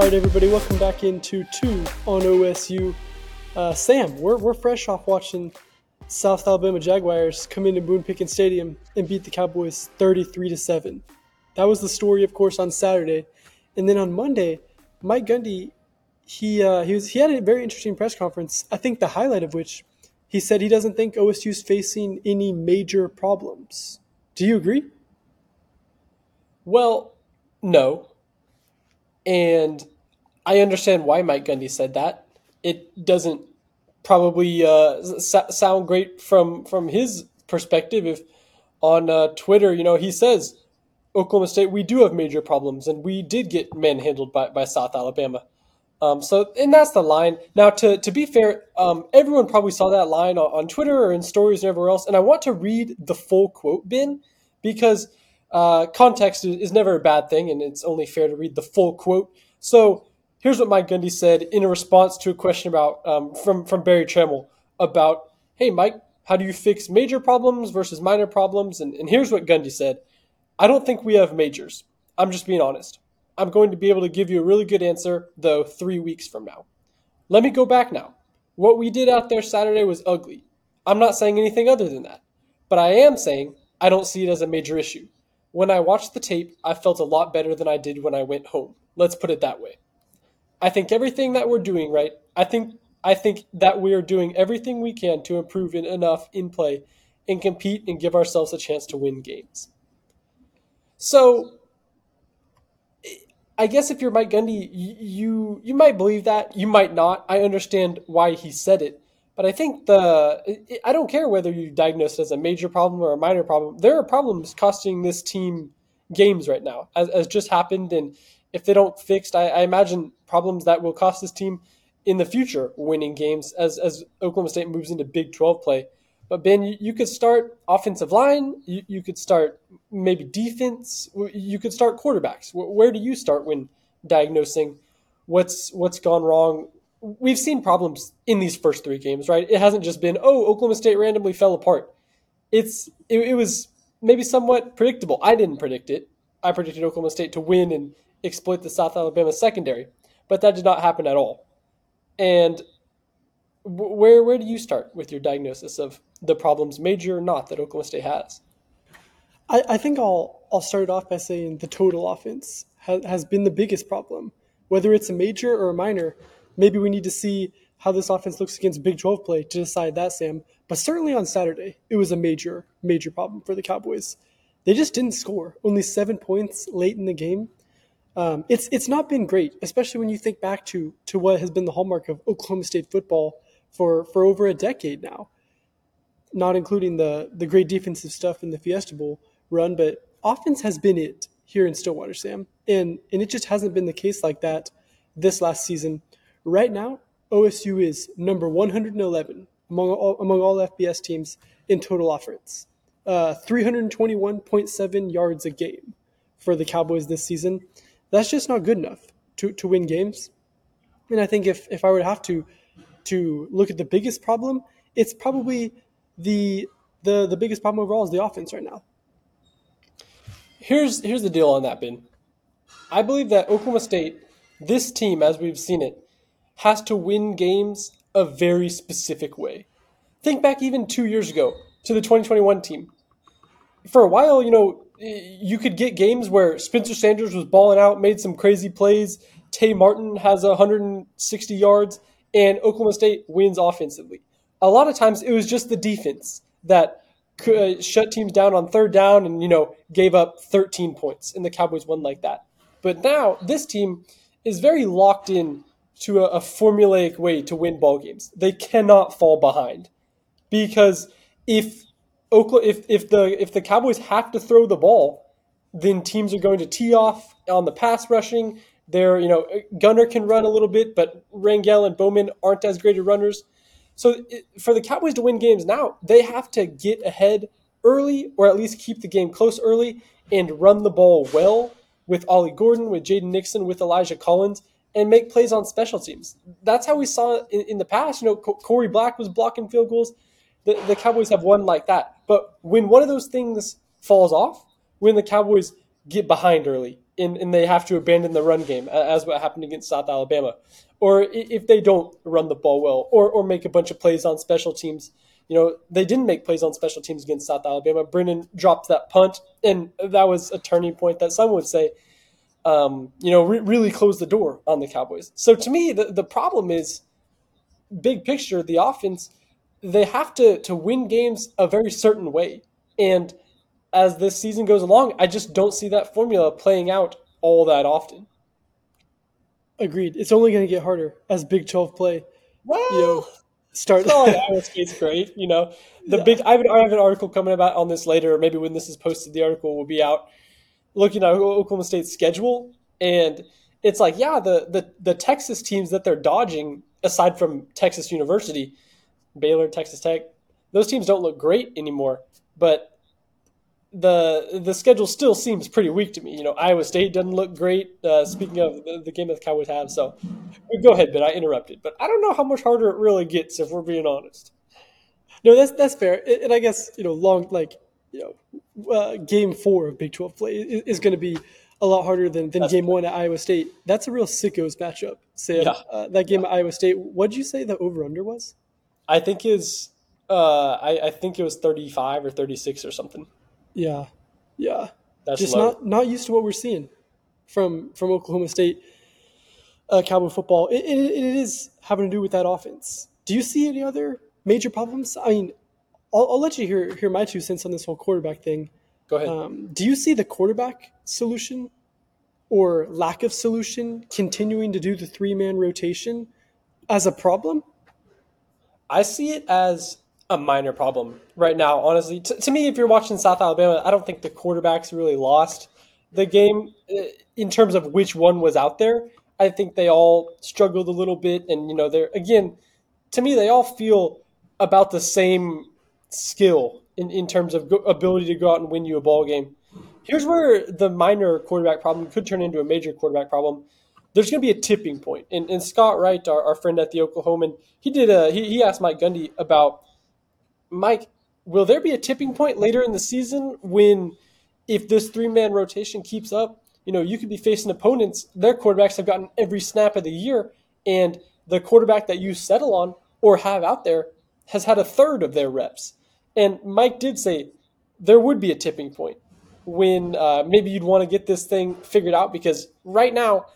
All right, everybody, welcome back into two on OSU. Uh, Sam, we're, we're fresh off watching South Alabama Jaguars come into Boone Pickens Stadium and beat the Cowboys 33 to 7. That was the story, of course, on Saturday. And then on Monday, Mike Gundy, he uh, he was he had a very interesting press conference. I think the highlight of which he said he doesn't think OSU is facing any major problems. Do you agree? Well, no. And I understand why Mike Gundy said that. It doesn't probably uh, sound great from from his perspective if on uh, Twitter, you know, he says Oklahoma State we do have major problems and we did get manhandled by, by South Alabama. Um, so and that's the line. Now to to be fair, um, everyone probably saw that line on, on, Twitter or in stories and everywhere else. And I want to read the full quote, Ben, because uh, context is, is never a bad thing, and it's only fair to read the full quote. So here's what Mike Gundy said in a response to a question about um, from from Berry Tramel about, hey Mike, how do you fix major problems versus minor problems? And, and here's what Gundy said: I don't think we have majors. I'm just being honest. I'm going to be able to give you a really good answer though three weeks from now. Let me go back now. What we did out there Saturday was ugly. I'm not saying anything other than that, but I am saying I don't see it as a major issue. When I watched the tape, I felt a lot better than I did when I went home. Let's put it that way. I think everything that we're doing right. I think I think that we are doing everything we can to improve in enough in play and compete and give ourselves a chance to win games. So I guess if you're Mike Gundy, you you might believe that, you might not. I understand why he said it, but I think the I don't care whether you diagnose it as a major problem or a minor problem. There are problems costing this team games right now, as, as just happened, and if they don't fix, I, I, imagine problems that will cost this team in the future winning games as, as Oklahoma State moves into Big 12 play. But Ben, you, you could start offensive line, you, you could start maybe defense, you could start quarterbacks. Where do you start when diagnosing what's what's gone wrong? We've seen problems in these first three games, right? It hasn't just been oh Oklahoma State randomly fell apart. It's it, it was maybe somewhat predictable. I didn't predict it. I predicted Oklahoma State to win and exploit the South Alabama secondary, but that did not happen at all. And where where do you start with your diagnosis of the problems, major or not, that Oklahoma State has? I, I think I'll I'll start off by saying the total offense has, has been the biggest problem. Whether it's a major or a minor, maybe we need to see how this offense looks against Big 12 play to decide that, Sam. But certainly on Saturday, it was a major, major problem for the Cowboys. They just didn't score. Only seven points late in the game. Um, it's it's not been great, especially when you think back to to what has been the hallmark of Oklahoma State football for for over a decade now. Not including the the great defensive stuff in the Fiesta Bowl run, but offense has been it here in Stillwater, Sam, and and it just hasn't been the case like that this last season. Right now, OSU is number 111 among all, among all FBS teams in total offense, uh, 321.7 yards a game for the Cowboys this season that's just not good enough to, to win games. And I think if, if I would have to to look at the biggest problem, it's probably the the the biggest problem overall is the offense right now. Here's here's the deal on that, Ben. I believe that Oklahoma State, this team as we've seen it, has to win games a very specific way. Think back even two years ago to the 2021 team. For a while, you know, you could get games where Spencer Sanders was balling out, made some crazy plays. Tay Martin has 160 yards, and Oklahoma State wins offensively. A lot of times it was just the defense that uh, shut teams down on third down and you know gave up 13 points, and the Cowboys won like that. But now this team is very locked in to a, a formulaic way to win ball games. They cannot fall behind because if Oklahoma, if, if the if the Cowboys have to throw the ball, then teams are going to tee off on the pass rushing. They're, you know, Gunnar can run a little bit, but Rangel and Bowman aren't as great runners. So it, for the Cowboys to win games now, they have to get ahead early or at least keep the game close early and run the ball well with Ollie Gordon, with Jaden Nixon, with Elijah Collins, and make plays on special teams. That's how we saw in, in the past. You know, Corey Black was blocking field goals the, the Cowboys have won like that. But when one of those things falls off, when the Cowboys get behind early, and, and they have to abandon the run game, as what happened against South Alabama, or if they don't run the ball well, or or make a bunch of plays on special teams. You know, they didn't make plays on special teams against South Alabama. Brennan dropped that punt, and that was a turning point that some would say, um, you know, re- really closed the door on the Cowboys. So to me, the, the problem is big picture, the offense, they have to to win games a very certain way. And as this season goes along, I just don't see that formula playing out all that often. Agreed. It's only going to get harder as Big 12 play. Well, you know, start. oh, Iowa State's great. You know, the yeah. big. I have, an, I have an article coming about on this later, or maybe when this is posted, the article will be out. Looking at Oklahoma State's schedule, and it's like, yeah, the the the Texas teams that they're dodging, aside from Texas University, Baylor, Texas Tech, those teams don't look great anymore. But the the schedule still seems pretty weak to me. You know, Iowa State doesn't look great. Uh, speaking of the, the, game that the Cowboys have, so go ahead, Ben. I interrupted, but I don't know how much harder it really gets if we're being honest. No, that's that's fair, and I guess you know, long like you know, uh, game four of Big Twelve play is, is going to be a lot harder than, than game fair. one at Iowa State. That's a real sickos matchup. Sam, yeah. uh, that game yeah. at Iowa State. What did you say the over under was? I think is uh, I, I think it was thirty five or thirty six or something. Yeah, yeah. That's just low. not not used to what we're seeing from from Oklahoma State uh, Cowboy football. It, it, it is having to do with that offense. Do you see any other major problems? I mean, I'll, I'll let you hear hear my two cents on this whole quarterback thing. Go ahead. Um, do you see the quarterback solution or lack of solution continuing to do the three man rotation as a problem? I see it as a minor problem right now, honestly. T- to me, if you're watching South Alabama, I don't think the quarterbacks really lost the game uh, in terms of which one was out there. I think they all struggled a little bit, and you know, they're again, to me, they all feel about the same skill in, in terms of go- ability to go out and win you a ball game. Here's where the minor quarterback problem could turn into a major quarterback problem. There's going to be a tipping point, and, and Scott Wright, our, our friend at the Oklahoman, he did a he, he asked Mike Gundy about Mike, will there be a tipping point later in the season when, if this three man rotation keeps up, you know, you could be facing opponents, their quarterbacks have gotten every snap of the year, and the quarterback that you settle on or have out there has had a third of their reps. And Mike did say there would be a tipping point when uh, maybe you'd want to get this thing figured out because right now,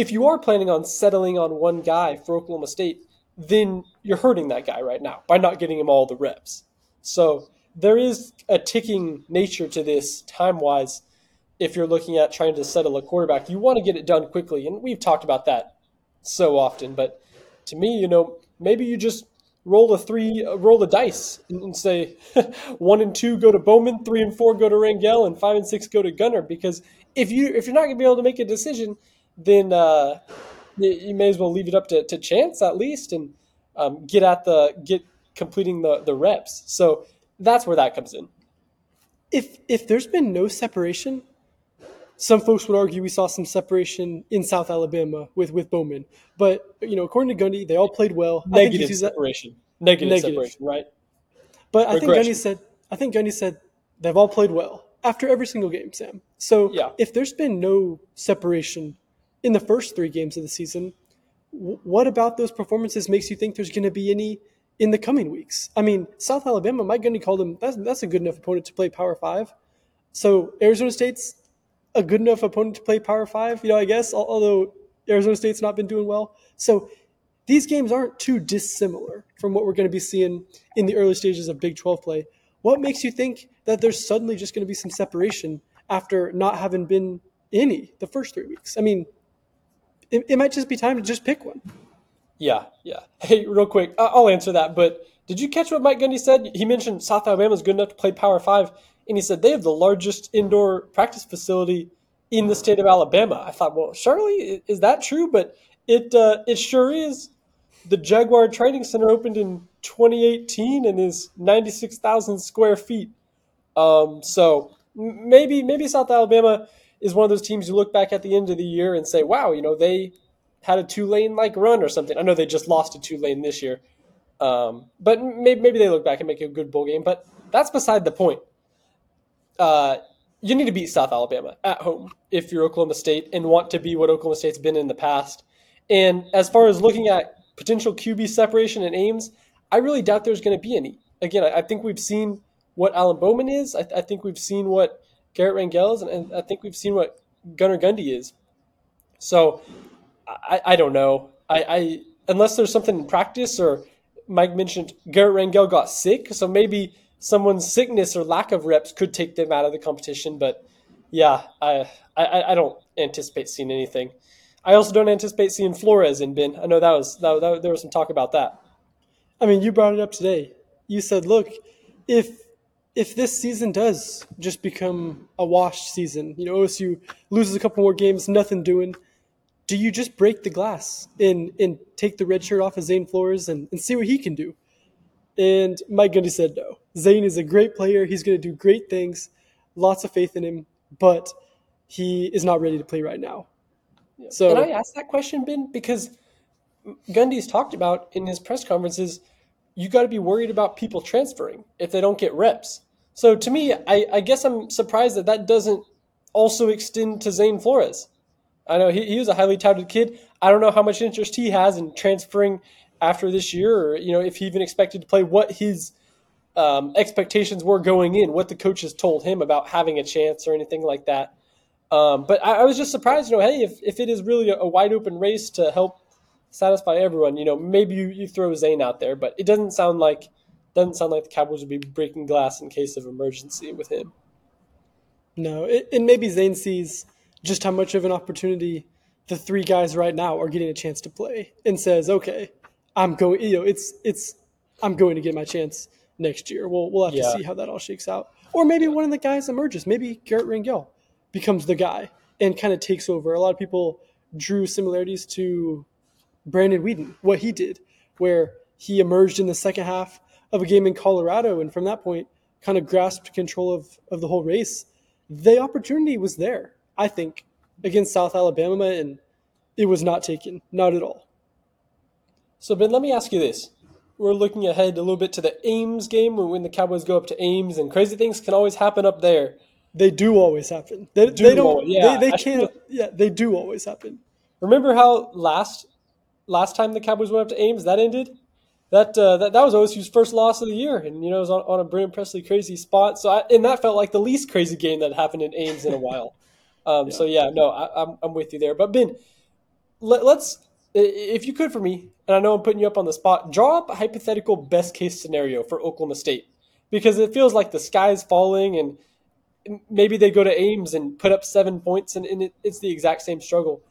if you are planning on settling on one guy for Oklahoma State, then you're hurting that guy right now by not getting him all the reps. So there is a ticking nature to this time wise. If you're looking at trying to settle a quarterback, you want to get it done quickly. And we've talked about that so often. But to me, you know, maybe you just roll a three, uh, roll the dice and, say one and two go to Bowman, three and four go to Rangel, and five and six go to Gunnar. Because if you if you're not going to be able to make a decision, then uh, you may as well leave it up to, to chance at least and um, get at the get completing the the reps. So that's where that comes in. If if there's been no separation, some folks would argue we saw some separation in South Alabama with with Bowman. But you know, according to Gundy, they all played well. Negative separation. Negative, Negative, separation, right? But I think Gundy said I think Gundy said they've all played well after every single game, Sam. So yeah. if there's been no separation in the first three games of the season. what about those performances makes you think there's going to be any in the coming weeks? I mean, South Alabama, Mike Gundy called them that's, that's a good enough opponent to play Power Five. So Arizona State's a good enough opponent to play Power Five, you know, I guess, although Arizona State's not been doing well. So these games aren't too dissimilar from what we're going to be seeing in the early stages of Big 12 play. What makes you think that there's suddenly just going to be some separation after not having been any the first three weeks? I mean, it, it might just be time to just pick one. Yeah, yeah. Hey, real quick, I'll answer that. But did you catch what Mike Gundy said? He mentioned South Alabama is good enough to play Power Five, and he said they have the largest indoor practice facility in the state of Alabama. I thought, well, surely is that true? But it uh, it sure is. The Jaguar Training Center opened in 2018 and is 96,000 square feet. Um, so maybe maybe South Alabama is one of those teams you look back at the end of the year and say, wow, you know, they had a Tulane like run or something. I know they just lost to Tulane this year. Um, but maybe, maybe they look back and make a good bowl game. But that's beside the point. Uh, you need to beat South Alabama at home if you're Oklahoma State and want to be what Oklahoma State's been in the past. And as far as looking at potential QB separation and Ames, I really doubt there's going to be any. Again, I, I, think we've seen what Alan Bowman is. I, I think we've seen what Garrett Rangel is, and, and, I think we've seen what Gunnar Gundy is. So I, I don't know. I, I unless there's something in practice or Mike mentioned Garrett Rangel got sick, so maybe someone's sickness or lack of reps could take them out of the competition. But yeah, I I, I don't anticipate seeing anything. I also don't anticipate seeing Flores in Ben. I know that was that, that, there was some talk about that. I mean, you brought it up today. You said, "Look, if if this season does just become a washed season, you know, OSU loses a couple more games, nothing doing." Do you just break the glass and, and take the red shirt off of Zane Flores and, and see what he can do? And Mike Gundy said no. Zane is a great player. He's going to do great things. Lots of faith in him, but he is not ready to play right now. So, can I ask that question, Ben? Because Gundy's talked about in his press conferences, you got to be worried about people transferring if they don't get reps. So to me, I, I, guess I'm surprised that that doesn't also extend to Zane Flores. I know he, he was a highly touted kid. I don't know how much interest he has in transferring after this year, or you know if he even expected to play, what his um, expectations were going in, what the coaches told him about having a chance or anything like that. Um, but I, I, was just surprised, you know, hey, if, if it is really a, a, wide open race to help satisfy everyone, you know, maybe you, you throw Zane out there, but it doesn't sound like doesn't sound like the Cowboys would be breaking glass in case of emergency with him. No, it, and maybe Zane sees just how much of an opportunity the three guys right now are getting a chance to play and says, okay, I'm going. You know, it's it's I'm going to get my chance next year. We'll we'll have yeah. to see how that all shakes out. Or maybe one of the guys emerges. Maybe Garrett Rangel becomes the guy and kind of takes over. A lot of people drew similarities to Brandon Weeden, what he did, where he emerged in the second half of a game in Colorado, and from that point, kind of grasped control of, of the whole race. The opportunity was there, I think, against South Alabama, and it was not taken, not at all. So, Ben, let me ask you this. We're looking ahead a little bit to the Ames game when the Cowboys go up to Ames, and crazy things can always happen up there. They do always happen. They, do they don't. Yeah, they, they can't. Yeah, they do always happen. Remember how last last time the Cowboys went up to Ames that ended? That uh, that that was OSU's first loss of the year, and you know it was on, on a Brennan Presley crazy spot. So I, and that felt like the least crazy game that happened in Ames in a while. Um, yeah. So yeah, no, I, am I'm, I'm with you there. But Ben, let, let's if you could for me, and I know I'm putting you up on the spot, draw up a hypothetical best case scenario for Oklahoma State because it feels like the sky's falling and maybe they go to Ames and put up seven points and, and it, it's the exact same struggle.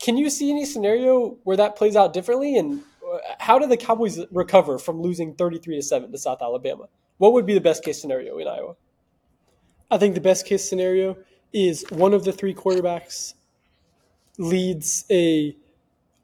Can you see any scenario where that plays out differently? And uh, how do the Cowboys recover from losing 33 to 7 to South Alabama? What would be the best case scenario in Iowa? I think the best case scenario is one of the three quarterbacks leads a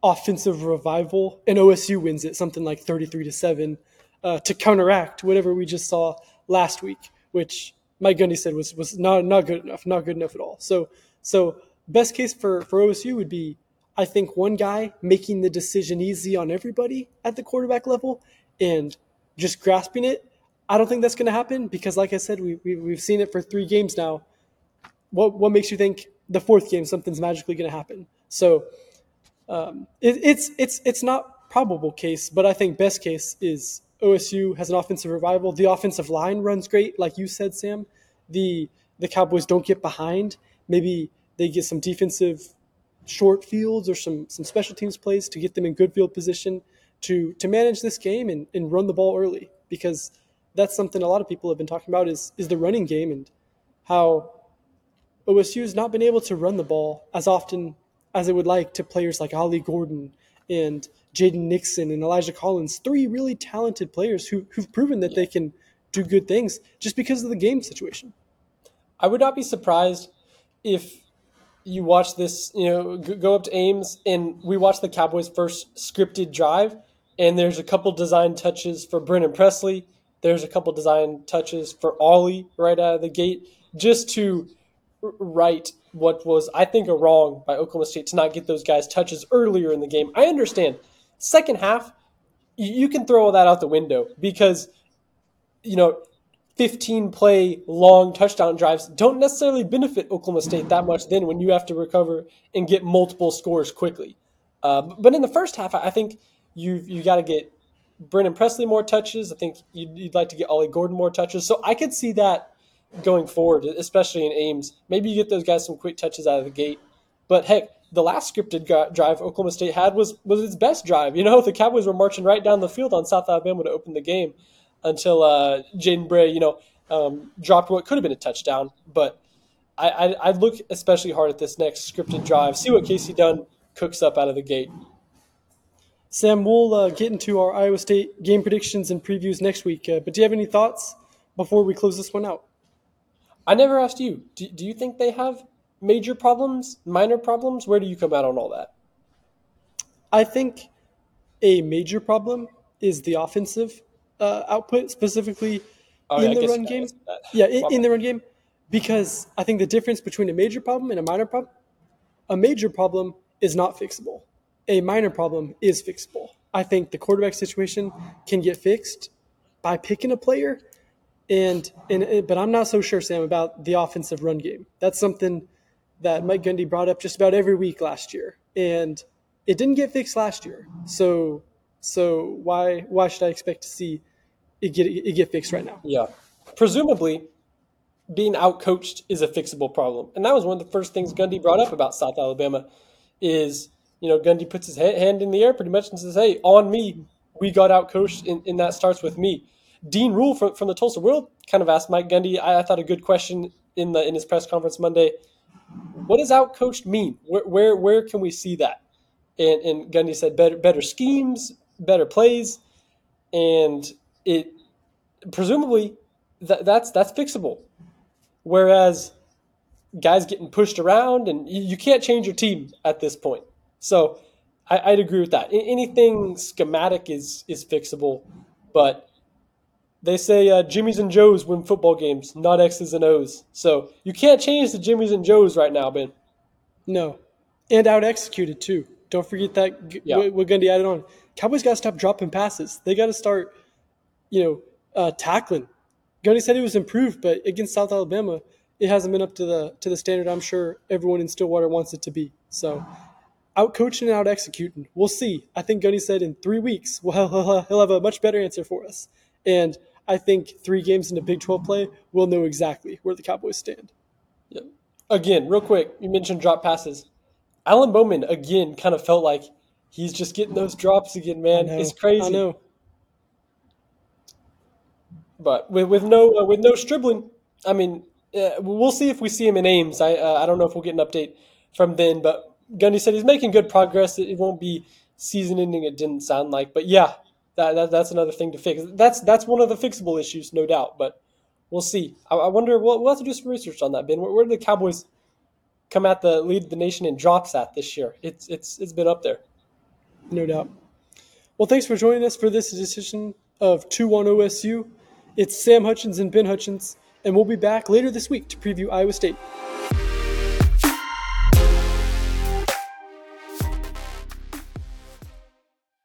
offensive revival, and OSU wins it something like 33 to 7 uh, to counteract whatever we just saw last week, which Mike Gundy said was, was not, not good enough, not good enough at all. So, so best case for, for OSU would be, I think, one guy making the decision easy on everybody at the quarterback level and just grasping it. I don't think that's going to happen because, like I said, we, we, we've seen it for three games now. What, what makes you think the fourth game something's magically going to happen? So um, it, it's it's it's not probable case, but I think best case is OSU has an offensive revival. The offensive line runs great, like you said, Sam. The the Cowboys don't get behind. Maybe they get some defensive short fields or some some special teams plays to get them in good field position to to manage this game and, and run the ball early because that's something a lot of people have been talking about is is the running game and how OSU has not been able to run the ball as often as it would like to players like Ollie Gordon and Jaden Nixon and Elijah Collins, three really talented players who, who've proven that they can do good things just because of the game situation. I would not be surprised if you watch this, you know, go up to Ames and we watch the Cowboys' first scripted drive, and there's a couple design touches for Brennan Presley. There's a couple design touches for Ollie right out of the gate, just to right what was, I think, a wrong by Oklahoma State to not get those guys touches earlier in the game. I understand. Second half, you can throw all that out the window because, you know, 15 play long touchdown drives don't necessarily benefit Oklahoma State that much then when you have to recover and get multiple scores quickly. Uh, but in the first half, I think you you got to get Brennan Presley more touches. I think you'd, you'd, like to get Ollie Gordon more touches. So I could see that going forward, especially in Ames. Maybe you get those guys some quick touches out of the gate. But heck, the last scripted drive Oklahoma State had was was its best drive. You know, the Cowboys were marching right down the field on South Alabama to open the game until uh, Jaden Bray, you know, um, dropped what could have been a touchdown. But I, I, I'd look especially hard at this next scripted drive, see what Kasey Dunn cooks up out of the gate. Sam, we'll uh, get into our Iowa State game predictions and previews next week. Uh, but do you have any thoughts before we close this one out? I never asked you. Do, do you think they have major problems, minor problems? Where do you come out on all that? I think a major problem is the offensive uh, output, specifically oh, in yeah, the run game. Yeah, in, in the run game, because I think the difference between a major problem and a minor problem, a major problem is not fixable a minor problem is fixable. I think the quarterback situation can get fixed by picking a player, and and but I'm not so sure, Sam, about the offensive run game. That's something that Mike Gundy brought up just about every week last year, and it didn't get fixed last year. So so why why should I expect to see it get it get fixed right now? Yeah, presumably being outcoached is a fixable problem, and that was one of the first things Gundy brought up about South Alabama is you know, Gundy puts his hand in the air pretty much and says, "Hey, on me, we got out coached, and, and that starts with me." Dean Rule from, from the Tulsa World kind of asked Mike Gundy. I, I, thought a good question in the in his press conference Monday. What does out coached mean? Where, where where can we see that? And and Gundy said better better schemes, better plays, and it presumably that, that's that's fixable. Whereas guys getting pushed around and you, you can't change your team at this point. So I, would agree with that. Anything schematic is is fixable, but they say uh, Jimmys and Joes win football games, not X's and O's. So you can't change the Jimmys and Joes right now, Ben. No, and out executed too. Don't forget that yeah. we're going to add it on. Cowboys got to stop dropping passes. They got to start, you know, uh, tackling. Gunny said it was improved, but against South Alabama, it hasn't been up to the to the standard I'm sure everyone in Stillwater wants it to be. So out coaching and out executing. We'll see. I think Gunny said in three weeks well, he'll have a much better answer for us. And I think three games into Big 12 play, we'll know exactly where the Cowboys stand. Yep. Again, real quick, you mentioned drop passes. Alan Bowman, again, kind of felt like he's just getting those drops again, man. It's crazy. I know. But with, with no uh, with no Stribling, I mean, uh, we'll see if we see him in Ames. I uh, I don't know if we'll get an update from then, but Gundy said he's making good progress. It won't be season ending. It didn't sound like, but yeah, that, that that's another thing to fix. That's that's one of the fixable issues, no doubt. But we'll see. I, I wonder. We'll, we'll have to do some research on that, Ben. Where, where did the Cowboys come at the lead the nation in drops at this year? It's it's it's been up there, no doubt. Well, thanks for joining us for this edition of Two One OSU. It's Sam Hutchins and Ben Hutchins, and we'll be back later this week to preview Iowa State.